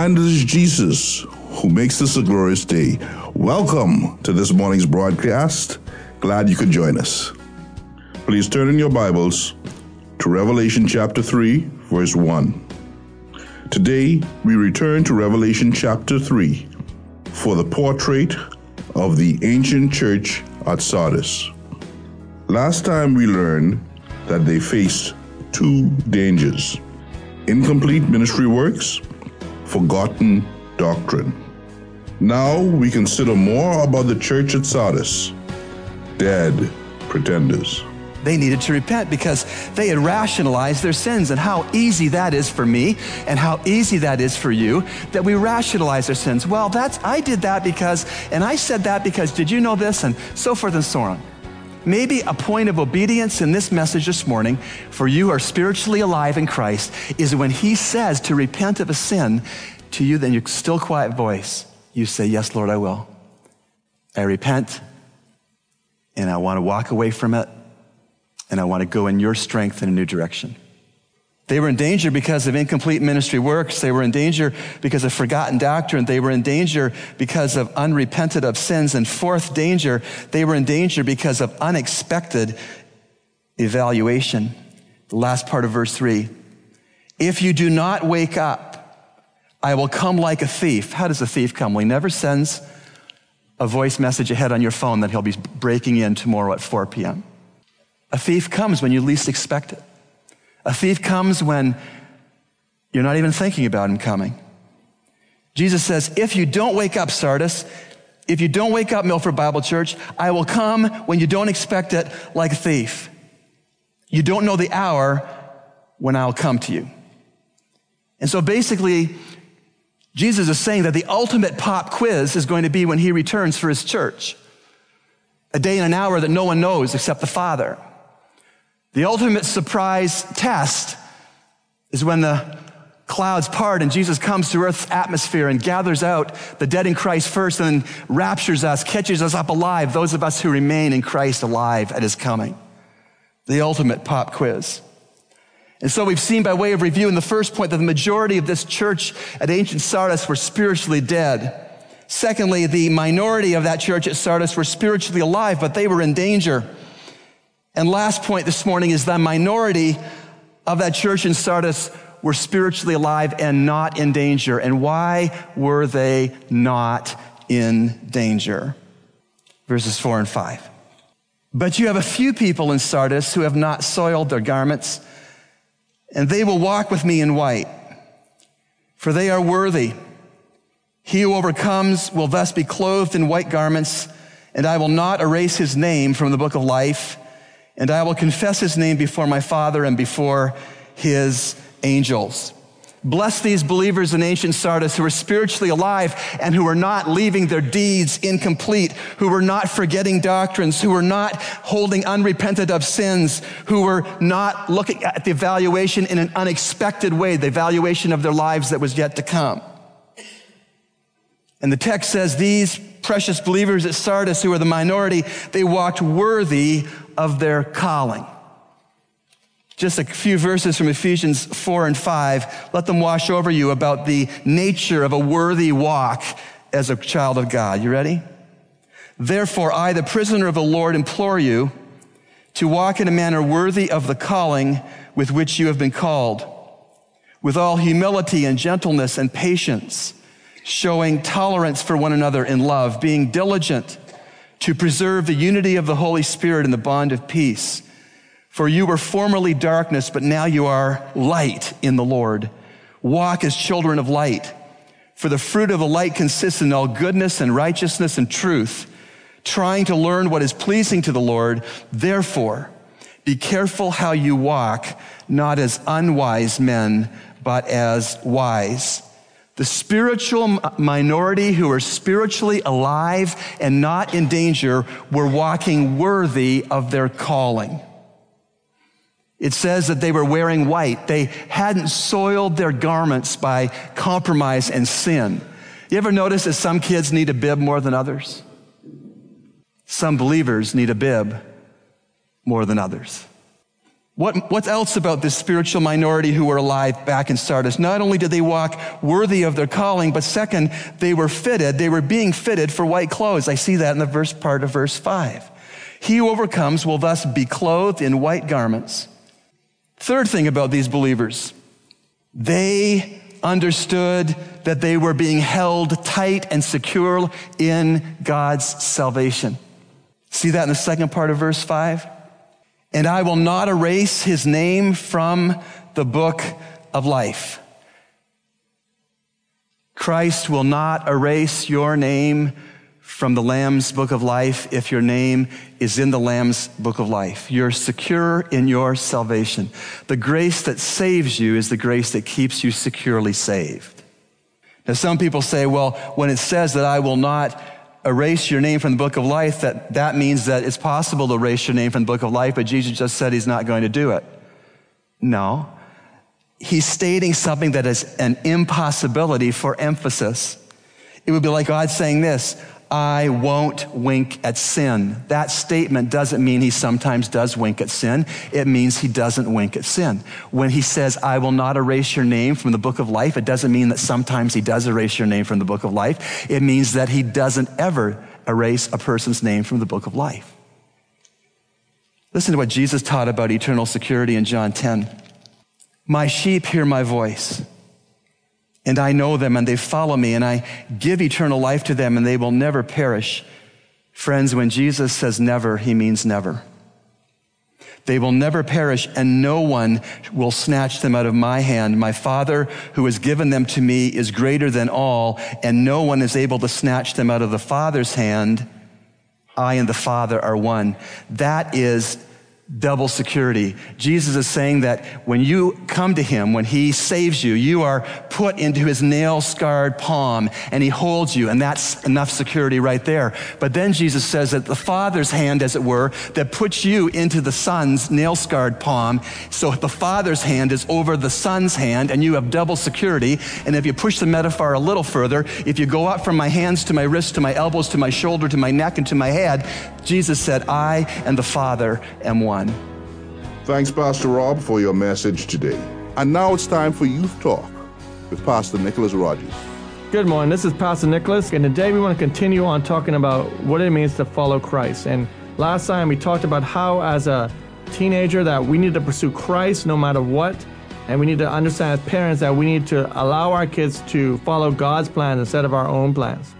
And it is Jesus who makes this a glorious day. Welcome to this morning's broadcast. Glad you could join us. Please turn in your Bibles to Revelation chapter 3, verse 1. Today, we return to Revelation chapter 3 for the portrait of the ancient church at Sardis. Last time we learned that they faced two dangers incomplete ministry works, forgotten doctrine. Now we consider more about the church at Sardis dead pretenders. They needed to repent because they had rationalized their sins and how easy that is for me and how easy that is for you that we rationalize our sins. Well, that's I did that because and I said that because did you know this and so forth and so on. Maybe a point of obedience in this message this morning for you are spiritually alive in Christ is when he says to repent of a sin to you, then your still quiet voice, you say, Yes, Lord, I will. I repent and I want to walk away from it and I want to go in your strength in a new direction. They were in danger because of incomplete ministry works. They were in danger because of forgotten doctrine. They were in danger because of unrepented of sins. And fourth danger, they were in danger because of unexpected evaluation. The last part of verse three. If you do not wake up, I will come like a thief. How does a thief come? Well, he never sends a voice message ahead on your phone that he'll be breaking in tomorrow at 4 p.m. A thief comes when you least expect it. A thief comes when you're not even thinking about him coming. Jesus says, if you don't wake up, Sardis, if you don't wake up, Milford Bible Church, I will come when you don't expect it like a thief. You don't know the hour when I'll come to you. And so basically, Jesus is saying that the ultimate pop quiz is going to be when he returns for his church. A day and an hour that no one knows except the Father. The ultimate surprise test is when the clouds part and Jesus comes to earth's atmosphere and gathers out the dead in Christ first and then raptures us, catches us up alive, those of us who remain in Christ alive at his coming. The ultimate pop quiz. And so we've seen by way of review in the first point that the majority of this church at ancient Sardis were spiritually dead. Secondly, the minority of that church at Sardis were spiritually alive, but they were in danger. And last point this morning is the minority of that church in Sardis were spiritually alive and not in danger. And why were they not in danger? Verses four and five. But you have a few people in Sardis who have not soiled their garments, and they will walk with me in white, for they are worthy. He who overcomes will thus be clothed in white garments, and I will not erase his name from the book of life and I will confess his name before my Father and before his angels. Bless these believers in ancient Sardis who are spiritually alive and who are not leaving their deeds incomplete, who are not forgetting doctrines, who are not holding unrepented of sins, who are not looking at the evaluation in an unexpected way, the evaluation of their lives that was yet to come. And the text says these precious believers at Sardis, who are the minority, they walked worthy of their calling. Just a few verses from Ephesians 4 and 5. Let them wash over you about the nature of a worthy walk as a child of God. You ready? Therefore, I, the prisoner of the Lord, implore you to walk in a manner worthy of the calling with which you have been called, with all humility and gentleness and patience, showing tolerance for one another in love, being diligent to preserve the unity of the Holy Spirit in the bond of peace. For you were formerly darkness, but now you are light in the Lord. Walk as children of light. For the fruit of the light consists in all goodness and righteousness and truth, trying to learn what is pleasing to the Lord. Therefore, be careful how you walk, not as unwise men, but as wise the spiritual minority who are spiritually alive and not in danger were walking worthy of their calling. It says that they were wearing white. They hadn't soiled their garments by compromise and sin. You ever notice that some kids need a bib more than others? Some believers need a bib more than others. What, what else about this spiritual minority who were alive back in Sardis? Not only did they walk worthy of their calling, but second, they were fitted, they were being fitted for white clothes. I see that in the verse part of verse 5. He who overcomes will thus be clothed in white garments. Third thing about these believers, they understood that they were being held tight and secure in God's salvation. See that in the second part of verse 5? And I will not erase his name from the book of life. Christ will not erase your name from the Lamb's book of life if your name is in the Lamb's book of life. You're secure in your salvation. The grace that saves you is the grace that keeps you securely saved. Now, some people say, well, when it says that I will not erase your name from the book of life, that, that means that it's possible to erase your name from the book of life, but Jesus just said he's not going to do it. No. He's stating something that is an impossibility for emphasis. It would be like God saying this I won't wink at sin. That statement doesn't mean he sometimes does wink at sin. It means he doesn't wink at sin. When he says, I will not erase your name from the book of life, it doesn't mean that sometimes he does erase your name from the book of life. It means that he doesn't ever erase a person's name from the book of life. Listen to what Jesus taught about eternal security in John 10. My sheep hear my voice and I know them and they follow me and I give eternal life to them and they will never perish. Friends, when Jesus says never, he means never. They will never perish and no one will snatch them out of my hand. My Father who has given them to me is greater than all and no one is able to snatch them out of the Father's hand. I and the Father are one. That is double security. Jesus is saying that when you come to him, when he saves you, you are put into his nail scarred palm and he holds you, and that's enough security right there. But then Jesus says that the Father's hand, as it were, that puts you into the Son's nail scarred palm. So the Father's hand is over the Son's hand, and you have double security. And if you push the metaphor a little further, if you go up from my hands to my wrists to my elbows to my shoulder to my neck and to my head, Jesus said, I and the Father am one. Thanks, Pastor Rob, for your message today. And now it's time for Youth Talk with Pastor Nicholas Rogers. Good morning. This is Pastor Nicholas, and today we want to continue on talking about what it means to follow Christ. And last time we talked about how, as a teenager, that we need to pursue Christ no matter what, and we need to understand as parents that we need to allow our kids to follow God's plans instead of our own plans.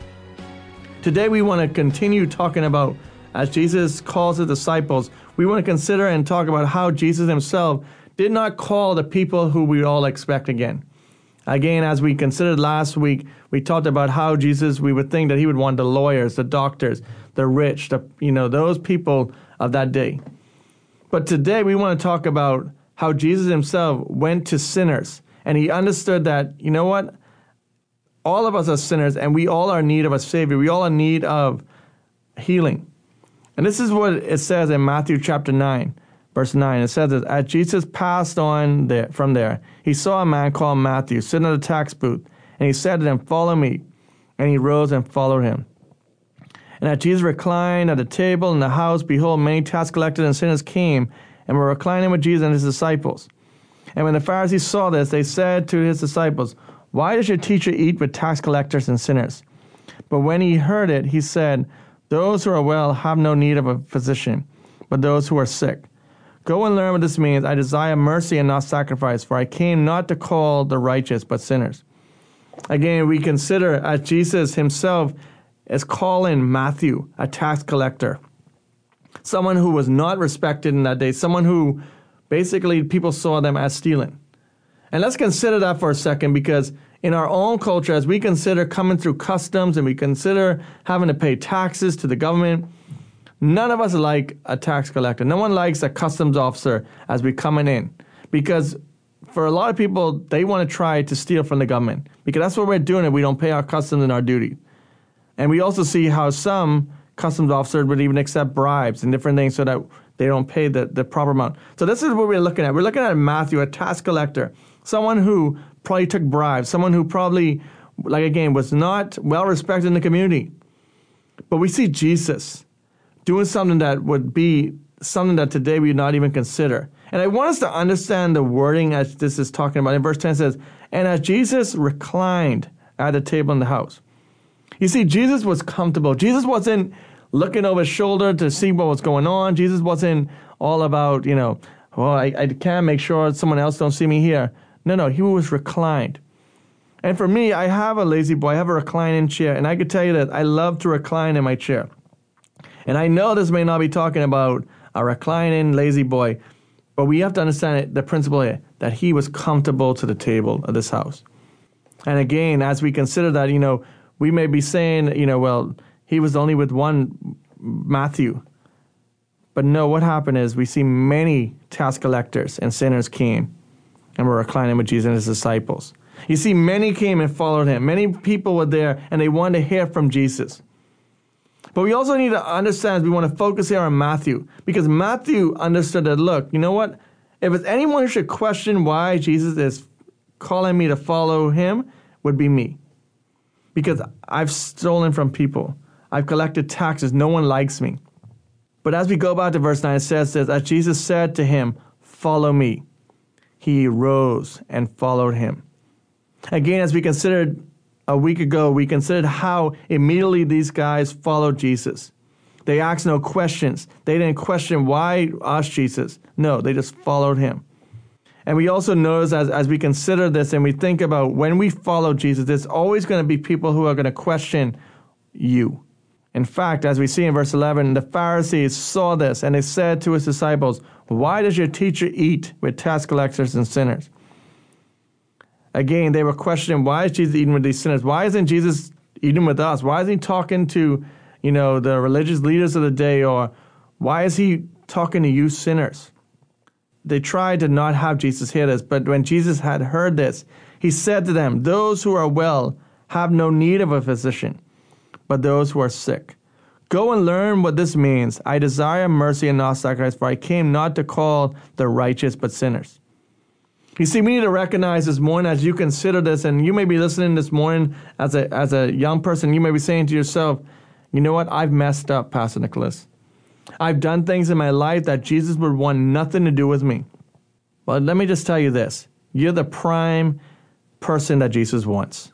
Today we want to continue talking about as Jesus calls the disciples, we want to consider and talk about how Jesus himself did not call the people who we all expect again. Again, as we considered last week, we talked about how Jesus, we would think that he would want the lawyers, the doctors, the rich, the, you know, those people of that day. But today we want to talk about how Jesus himself went to sinners and he understood that, you know what? All of us are sinners and we all are in need of a Savior. We all are in need of healing. And this is what it says in Matthew chapter 9, verse 9. It says that as Jesus passed on there, from there, he saw a man called Matthew sitting at a tax booth, and he said to him, Follow me. And he rose and followed him. And as Jesus reclined at the table in the house, behold, many tax collectors and sinners came and were reclining with Jesus and his disciples. And when the Pharisees saw this, they said to his disciples, Why does your teacher eat with tax collectors and sinners? But when he heard it, he said, those who are well have no need of a physician, but those who are sick. Go and learn what this means. I desire mercy and not sacrifice, for I came not to call the righteous, but sinners. Again, we consider as Jesus himself is calling Matthew a tax collector, someone who was not respected in that day, someone who basically people saw them as stealing. And let's consider that for a second because in our own culture, as we consider coming through customs and we consider having to pay taxes to the government, none of us like a tax collector. No one likes a customs officer as we're coming in because for a lot of people, they want to try to steal from the government because that's what we're doing if we don't pay our customs and our duty. And we also see how some customs officers would even accept bribes and different things so that they don't pay the, the proper amount. So this is what we're looking at. We're looking at Matthew, a tax collector, someone who probably took bribes, someone who probably, like again, was not well respected in the community. But we see Jesus doing something that would be something that today we would not even consider. And I want us to understand the wording as this is talking about. In verse 10 says, And as Jesus reclined at the table in the house. You see, Jesus was comfortable. Jesus wasn't looking over his shoulder to see what was going on. Jesus wasn't all about, you know, well, I, I can't make sure someone else don't see me here. No, no, he was reclined. And for me, I have a lazy boy. I have a reclining chair, and I can tell you that I love to recline in my chair. And I know this may not be talking about a reclining lazy boy, but we have to understand it, the principle here that he was comfortable to the table of this house. And again, as we consider that, you know, we may be saying, you know, well, he was only with one Matthew. But no, what happened is we see many tax collectors and sinners came and were reclining with Jesus and his disciples. You see, many came and followed him. Many people were there and they wanted to hear from Jesus. But we also need to understand, we want to focus here on Matthew, because Matthew understood that, look, you know what? If it's anyone who should question why Jesus is calling me to follow him, would be me. Because I've stolen from people. I've collected taxes. No one likes me. But as we go back to verse 9, it says this As Jesus said to him, Follow me, he rose and followed him. Again, as we considered a week ago, we considered how immediately these guys followed Jesus. They asked no questions. They didn't question why us, Jesus. No, they just followed him. And we also notice as, as we consider this and we think about when we follow Jesus, there's always going to be people who are going to question you. In fact, as we see in verse 11, the Pharisees saw this and they said to his disciples, Why does your teacher eat with tax collectors and sinners? Again, they were questioning, Why is Jesus eating with these sinners? Why isn't Jesus eating with us? Why is he talking to, you know, the religious leaders of the day? Or why is he talking to you sinners? They tried to not have Jesus hear this, but when Jesus had heard this, he said to them, Those who are well have no need of a physician but those who are sick. Go and learn what this means. I desire mercy and not sacrifice, for I came not to call the righteous, but sinners. You see, we need to recognize this morning as you consider this, and you may be listening this morning as a, as a young person, you may be saying to yourself, you know what? I've messed up, Pastor Nicholas. I've done things in my life that Jesus would want nothing to do with me. But let me just tell you this you're the prime person that Jesus wants.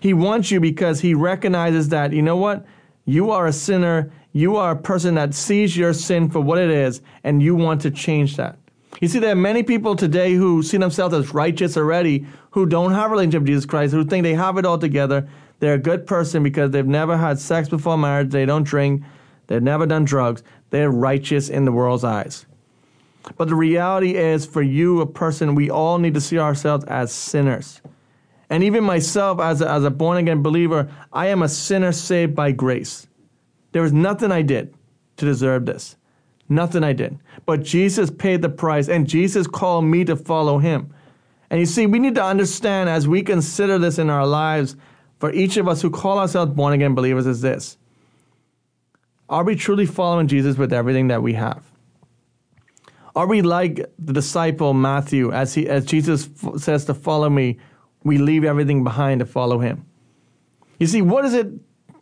He wants you because he recognizes that, you know what? You are a sinner. You are a person that sees your sin for what it is, and you want to change that. You see, there are many people today who see themselves as righteous already, who don't have a relationship with Jesus Christ, who think they have it all together. They're a good person because they've never had sex before marriage, they don't drink, they've never done drugs. They're righteous in the world's eyes. But the reality is, for you, a person, we all need to see ourselves as sinners. And even myself, as a, as a born again believer, I am a sinner saved by grace. There was nothing I did to deserve this. Nothing I did. But Jesus paid the price, and Jesus called me to follow him. And you see, we need to understand as we consider this in our lives, for each of us who call ourselves born again believers, is this Are we truly following Jesus with everything that we have? Are we like the disciple Matthew, as, he, as Jesus f- says to follow me we leave everything behind to follow him. You see, what is it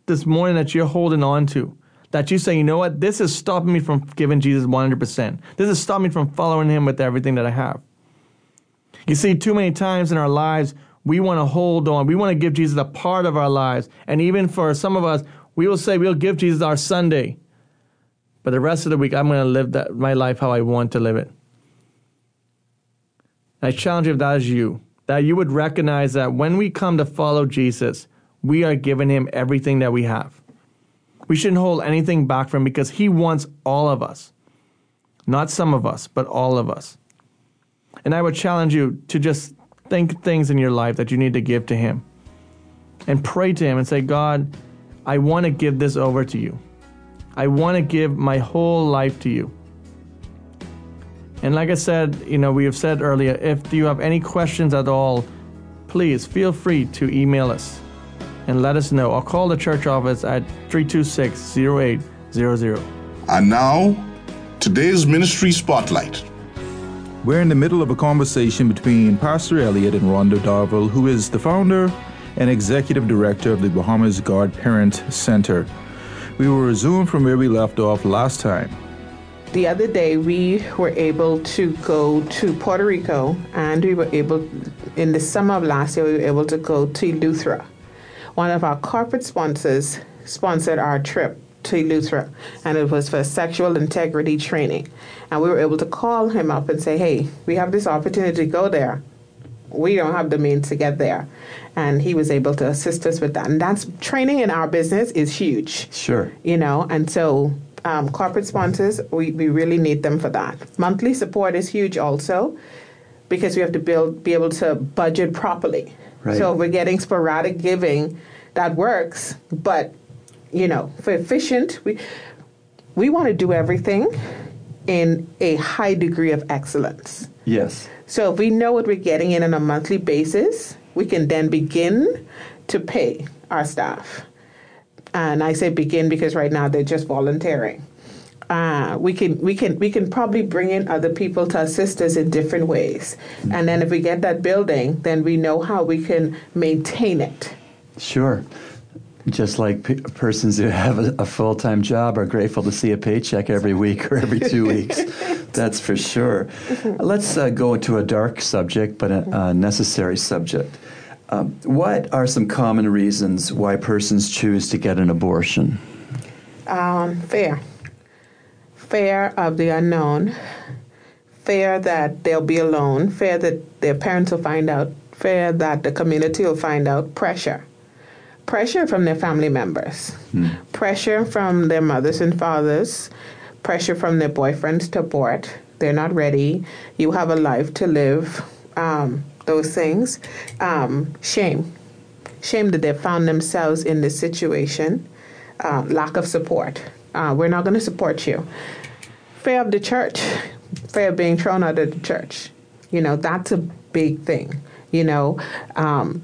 this morning that you're holding on to? That you say, you know what, this is stopping me from giving Jesus 100%. This is stopping me from following him with everything that I have. You see, too many times in our lives, we want to hold on. We want to give Jesus a part of our lives. And even for some of us, we will say we'll give Jesus our Sunday. But the rest of the week, I'm going to live that, my life how I want to live it. I challenge you if that is you that you would recognize that when we come to follow Jesus, we are giving him everything that we have. We shouldn't hold anything back from him because he wants all of us. Not some of us, but all of us. And I would challenge you to just think things in your life that you need to give to him. And pray to him and say, God, I want to give this over to you. I want to give my whole life to you. And like I said, you know, we have said earlier, if you have any questions at all, please feel free to email us and let us know or call the church office at 326 0800. And now, today's ministry spotlight. We're in the middle of a conversation between Pastor Elliott and Rhonda Darville, who is the founder and executive director of the Bahamas God Parent Center. We will resume from where we left off last time. The other day we were able to go to Puerto Rico and we were able, in the summer of last year, we were able to go to Eleuthera. One of our corporate sponsors sponsored our trip to Eleuthera, and it was for sexual integrity training. And we were able to call him up and say, hey, we have this opportunity to go there. We don't have the means to get there. And he was able to assist us with that. And that's training in our business is huge. Sure. You know, and so um, corporate sponsors, we, we really need them for that. Monthly support is huge also because we have to build be able to budget properly. Right. So we're getting sporadic giving that works, but you know, for efficient, we we want to do everything in a high degree of excellence. Yes. So if we know what we're getting in on a monthly basis, we can then begin to pay our staff. And I say begin because right now they're just volunteering. Uh, we can we can we can probably bring in other people to assist us in different ways. And then if we get that building, then we know how we can maintain it. Sure. Just like p- persons who have a, a full time job are grateful to see a paycheck every week or every two weeks. That's for sure. Let's uh, go to a dark subject, but a, a necessary subject. Um, what are some common reasons why persons choose to get an abortion? Um, fear. Fear of the unknown. Fear that they'll be alone. Fear that their parents will find out. Fear that the community will find out. Pressure. Pressure from their family members. Pressure from their mothers and fathers. Pressure from their boyfriends to abort. They're not ready. You have a life to live. Um, those things. Um, shame. Shame that they've found themselves in this situation uh, lack of support. Uh, we're not going to support you. Fear of the church, fear of being thrown out of the church. You know, that's a big thing. You know, um,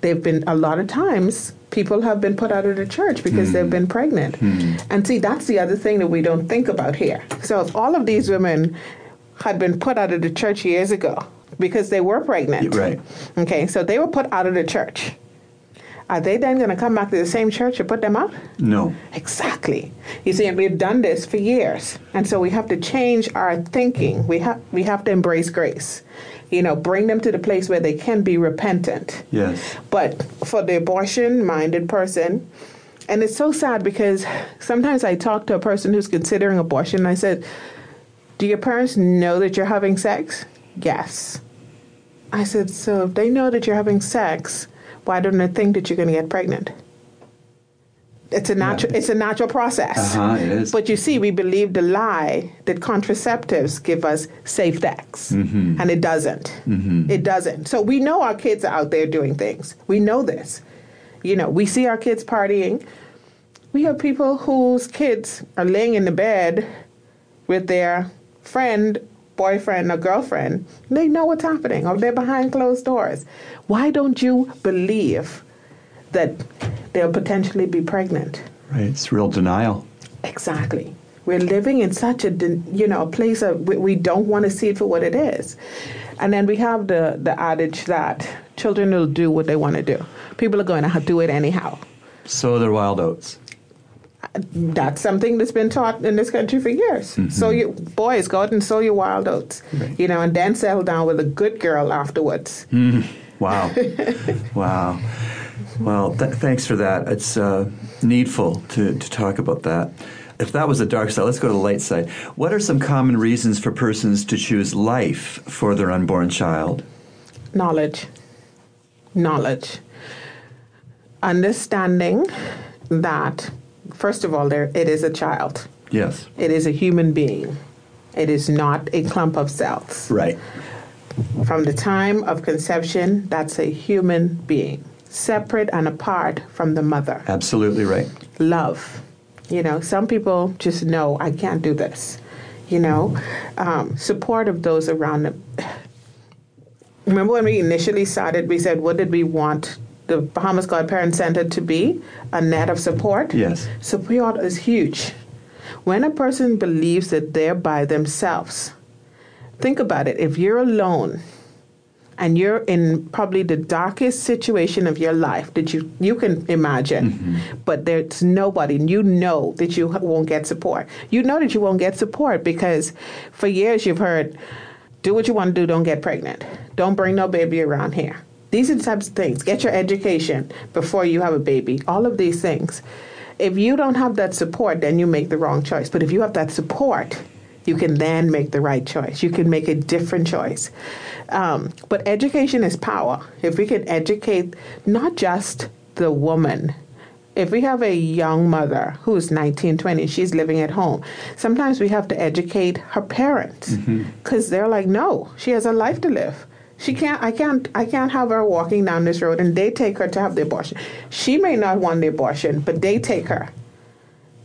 they've been, a lot of times, people have been put out of the church because they've been pregnant. And see, that's the other thing that we don't think about here. So if all of these women had been put out of the church years ago because they were pregnant. Right. Okay, so they were put out of the church. Are they then going to come back to the same church and put them out? No. Exactly. You see, and we've done this for years, and so we have to change our thinking. We have we have to embrace grace. You know, bring them to the place where they can be repentant. Yes. But for the abortion-minded person, and it's so sad because sometimes I talk to a person who's considering abortion, and I said, "Do your parents know that you're having sex?" Yes. I said, "So if they know that you're having sex, why don't they think that you're going to get pregnant?" It's a natural. It's a natural process. Uh-huh, it is. But you see, we believe the lie that contraceptives give us safe sex, Mm-hmm. and it doesn't. It doesn't. So we know our kids are out there doing things. We know this. You know, we see our kids partying. We have people whose kids are laying in the bed with their friend, boyfriend, or girlfriend. They know what's happening, or they're behind closed doors. Why don't you believe that they'll potentially be pregnant? Right. It's real denial. Exactly. We're living in such a you know a place of we, we don't want to see it for what it is, and then we have the the adage that children will do what they want to do. People are going to do it anyhow. So they're wild oats. That's something that's been taught in this country for years. So you boys go out and sow your wild oats, you know, and then settle down with a good girl afterwards. Wow. wow. Well, th- thanks for that. It's uh, needful to, to talk about that. If that was the dark side, let's go to the light side. What are some common reasons for persons to choose life for their unborn child? Knowledge. Knowledge. Understanding that, first of all, there it is a child. Yes. It is a human being. It is not a clump of cells. Right. From the time of conception, that's a human being, separate and apart from the mother. Absolutely right. Love. You know, some people just know, I can't do this. You know, um, support of those around them. Remember when we initially started, we said, what did we want the Bahamas God Parent Center to be? A net of support? Yes. Support is huge. When a person believes that they're by themselves, think about it. If you're alone and you're in probably the darkest situation of your life that you you can imagine mm-hmm. but there's nobody and you know that you won't get support you know that you won't get support because for years you've heard do what you want to do don't get pregnant don't bring no baby around here these are the types of things get your education before you have a baby all of these things if you don't have that support then you make the wrong choice but if you have that support you can then make the right choice. You can make a different choice. Um, but education is power. If we can educate not just the woman, if we have a young mother who's 19, 20, she's living at home, sometimes we have to educate her parents because they're like, no, she has a life to live. She can't. I can't. I can't have her walking down this road, and they take her to have the abortion. She may not want the abortion, but they take her.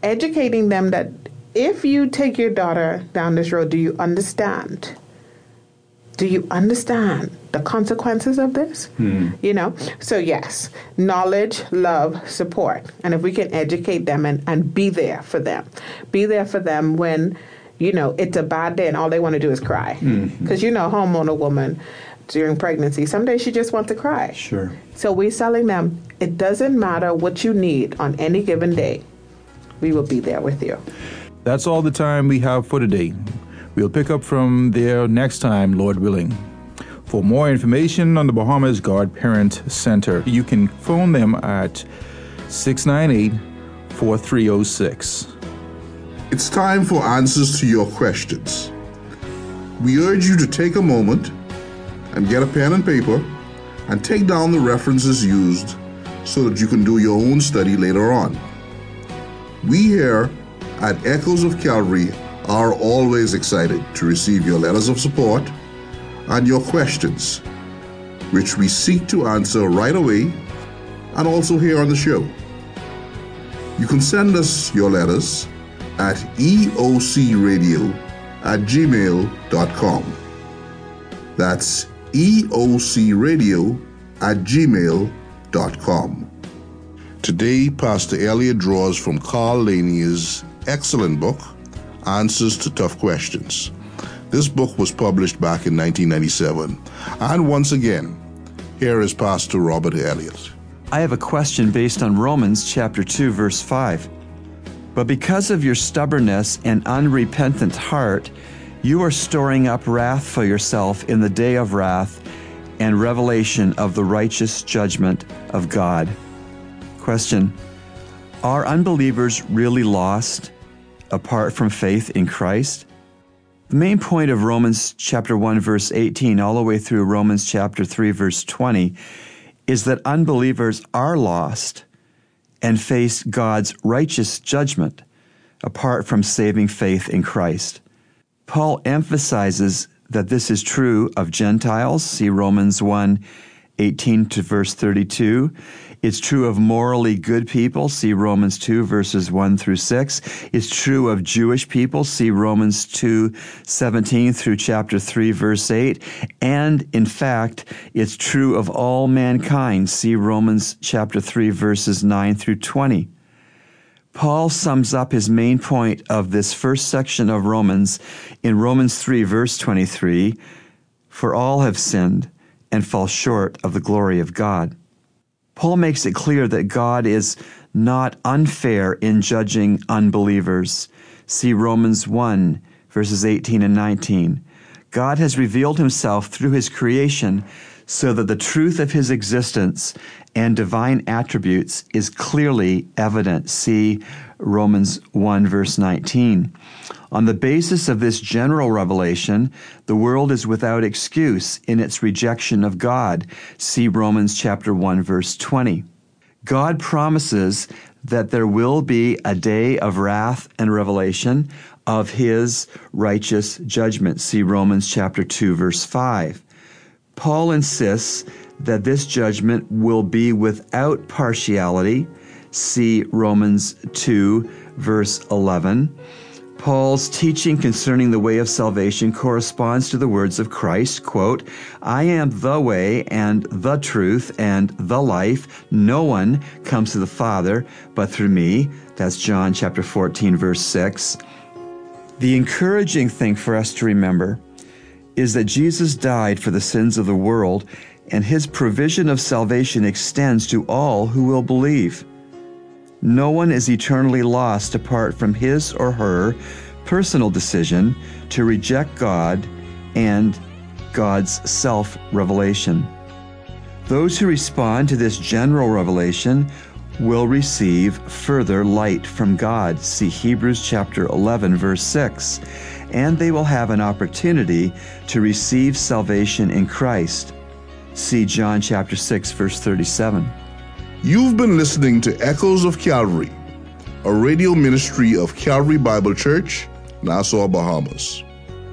Educating them that if you take your daughter down this road, do you understand? Do you understand the consequences of this? Hmm. You know? So, yes, knowledge, love, support. And if we can educate them and, and be there for them, be there for them when, you know, it's a bad day and all they want to do is cry. Hmm. Because, you know, hormonal woman during pregnancy, some days she just wants to cry. Sure. So, we're telling them it doesn't matter what you need on any given day, we will be there with you. That's all the time we have for today. We'll pick up from there next time, Lord willing. For more information on the Bahamas God Parent Center, you can phone them at 698 4306. It's time for answers to your questions. We urge you to take a moment and get a pen and paper and take down the references used so that you can do your own study later on. We here at Echoes of Calvary are always excited to receive your letters of support and your questions, which we seek to answer right away and also here on the show. You can send us your letters at eocradio at gmail.com. That's eocradio at gmail.com. Today, Pastor Elliot draws from Carl Laney's excellent book, Answers to Tough Questions. This book was published back in 1997. And once again, here is Pastor Robert Elliott. I have a question based on Romans chapter 2 verse 5. But because of your stubbornness and unrepentant heart, you are storing up wrath for yourself in the day of wrath and revelation of the righteous judgment of God. Question Are unbelievers really lost apart from faith in Christ? The main point of Romans chapter 1 verse 18 all the way through Romans chapter 3 verse 20 is that unbelievers are lost and face God's righteous judgment apart from saving faith in Christ. Paul emphasizes that this is true of Gentiles, see Romans 1 18 to verse 32. It's true of morally good people, see Romans 2 verses 1 through 6. It's true of Jewish people, see Romans 2 17 through chapter 3 verse 8. And in fact, it's true of all mankind, see Romans chapter 3 verses 9 through 20. Paul sums up his main point of this first section of Romans in Romans 3, verse 23 For all have sinned and fall short of the glory of God. Paul makes it clear that God is not unfair in judging unbelievers. See Romans 1, verses 18 and 19. God has revealed himself through his creation so that the truth of his existence and divine attributes is clearly evident. See Romans 1, verse 19. On the basis of this general revelation, the world is without excuse in its rejection of God. See Romans chapter 1, verse 20. God promises that there will be a day of wrath and revelation of his righteous judgment. See Romans chapter 2 verse 5. Paul insists that this judgment will be without partiality. See Romans 2 verse 11. Paul's teaching concerning the way of salvation corresponds to the words of Christ, quote, I am the way and the truth and the life. No one comes to the Father but through me. That's John chapter 14 verse 6. The encouraging thing for us to remember is that Jesus died for the sins of the world, and his provision of salvation extends to all who will believe. No one is eternally lost apart from his or her personal decision to reject God and God's self revelation. Those who respond to this general revelation will receive further light from God. See Hebrews chapter 11 verse 6. And they will have an opportunity to receive salvation in Christ. See John chapter 6 verse 37. You've been listening to Echoes of Calvary, a radio ministry of Calvary Bible Church, Nassau, Bahamas.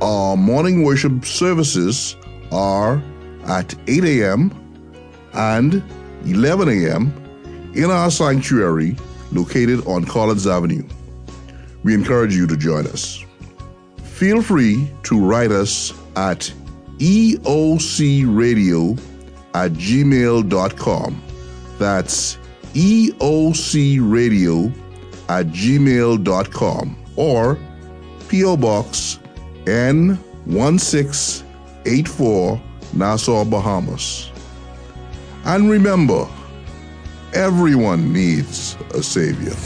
Our morning worship services are at 8 a.m. and 11 a.m. in our sanctuary located on Collins Avenue. We encourage you to join us. Feel free to write us at eocradio at gmail.com. That's eocradio at gmail.com or P.O. Box N1684 Nassau, Bahamas. And remember, everyone needs a Savior.